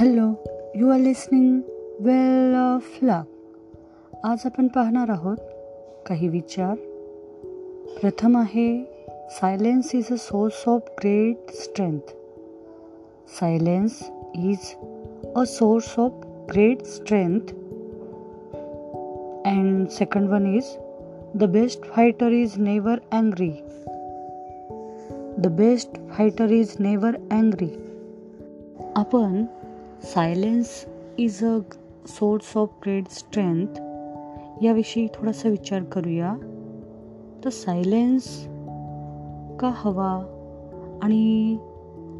Hello you are listening well of luck आज आपण पाहणार आहोत काही विचार. प्रथम आहे silence is a source of great strength silence is a source of great strength and second one is the best fighter is never angry the best fighter is never angry आपण silence is a source of great strength याविषयी थोडासा विचार करूया. तर silence का हवा? आणि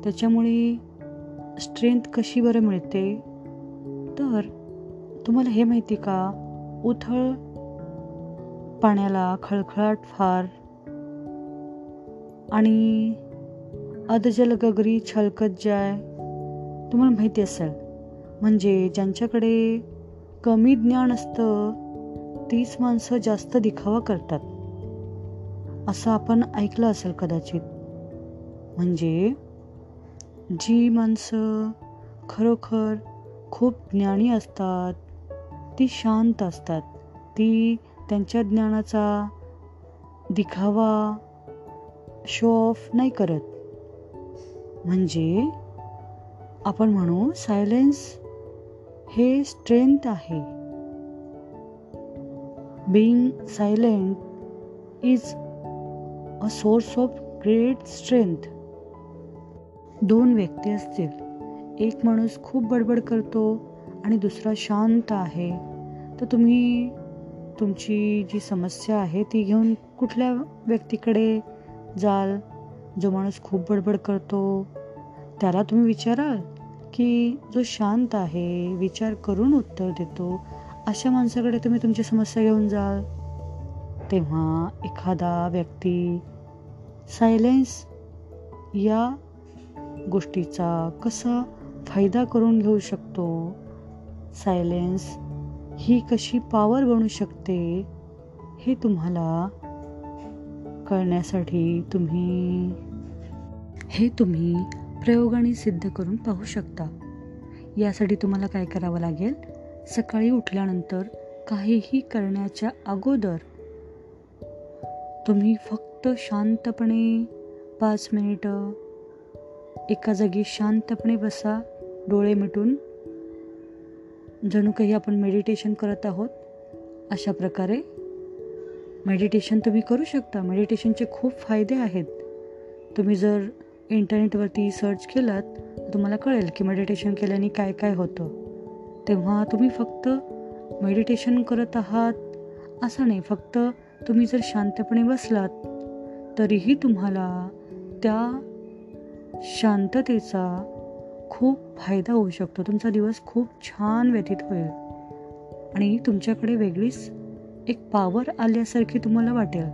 त्याच्यामुळे स्ट्रेंथ कशी बरं मिळते? तर तुम्हाला हे माहिती का? उथळ पाण्याला खळखळाट फार. आणि अधजल गगरी छलकत जाय. तुम्हाला माहिती असेल म्हणजे ज्यांच्याकडे कमी ज्ञान असतं तीच माणसं जास्त दिखावा करतात. असं आपण ऐकलं असेल कदाचित. म्हणजे जी माणसं खरोखर खूप ज्ञानी असतात ती शांत असतात ती त्यांच्या ज्ञानाचा दिखावा शो ऑफ नाही करत. म्हणजे आपण म्हणू सायलेन्स हे स्ट्रेंथ आहे. Being silent is a source of great strength दोन व्यक्ती असतील. एक माणूस खूप बडबड करतो आणि दुसरा शांत आहे. तर तुम्ही तुमची जी समस्या आहे ती घेऊन कुठल्या व्यक्तीकडे जाल? जो माणूस खूप बडबड करतो. त्याला तुम्ही विचाराल? की जो शांत आहे विचार करून उत्तर देतो अशा माणसाकडे तुम्ही तुमची समस्या घेऊन जाल. तेव्हा एखादा व्यक्ती सायलेन्स या गोष्टीचा कसा फायदा करून घेऊ शकतो? सायलेन्स ही कशी पावर बनू शकते हे तुम्हाला कळण्यासाठी तुम्ही हे तुम्ही प्रयोगाने सिद्ध करून पाहू शकता. यासाठी तुम्हाला काय करावं लागेल? सकाळी उठल्यानंतर काहीही करण्याच्या अगोदर तुम्ही फक्त शांतपणे पाच मिनिटं एका जागी शांतपणे बसा डोळे मिटून. जणू काही आपण मेडिटेशन करत आहोत अशा प्रकारे. मेडिटेशन तुम्ही करू शकता. मेडिटेशनचे खूप फायदे आहेत. तुम्ही जर इंटरनेटवरती सर्च केलात तर तुम्हाला कळेल की मेडिटेशन केल्याने काय काय होतं. तेव्हा तुम्ही फक्त मेडिटेशन करत आहात असं नाही फक्त तुम्ही जर शांतपणे बसलात तरीही तुम्हाला त्या शांततेचा खूप फायदा होऊ शकतो. तुमचा दिवस खूप छान व्यतीत होईल. आणि तुमच्याकडे वेगळीच एक पावर आल्यासारखी तुम्हाला वाटेल.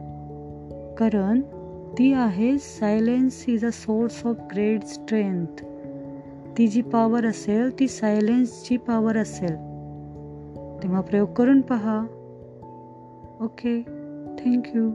कारण ती आहे silence is a source of great strength ती जी पॉवर असेल ती सायलेन्सची पॉवर असेल. तेव्हा प्रयोग करून पहा. Okay thank you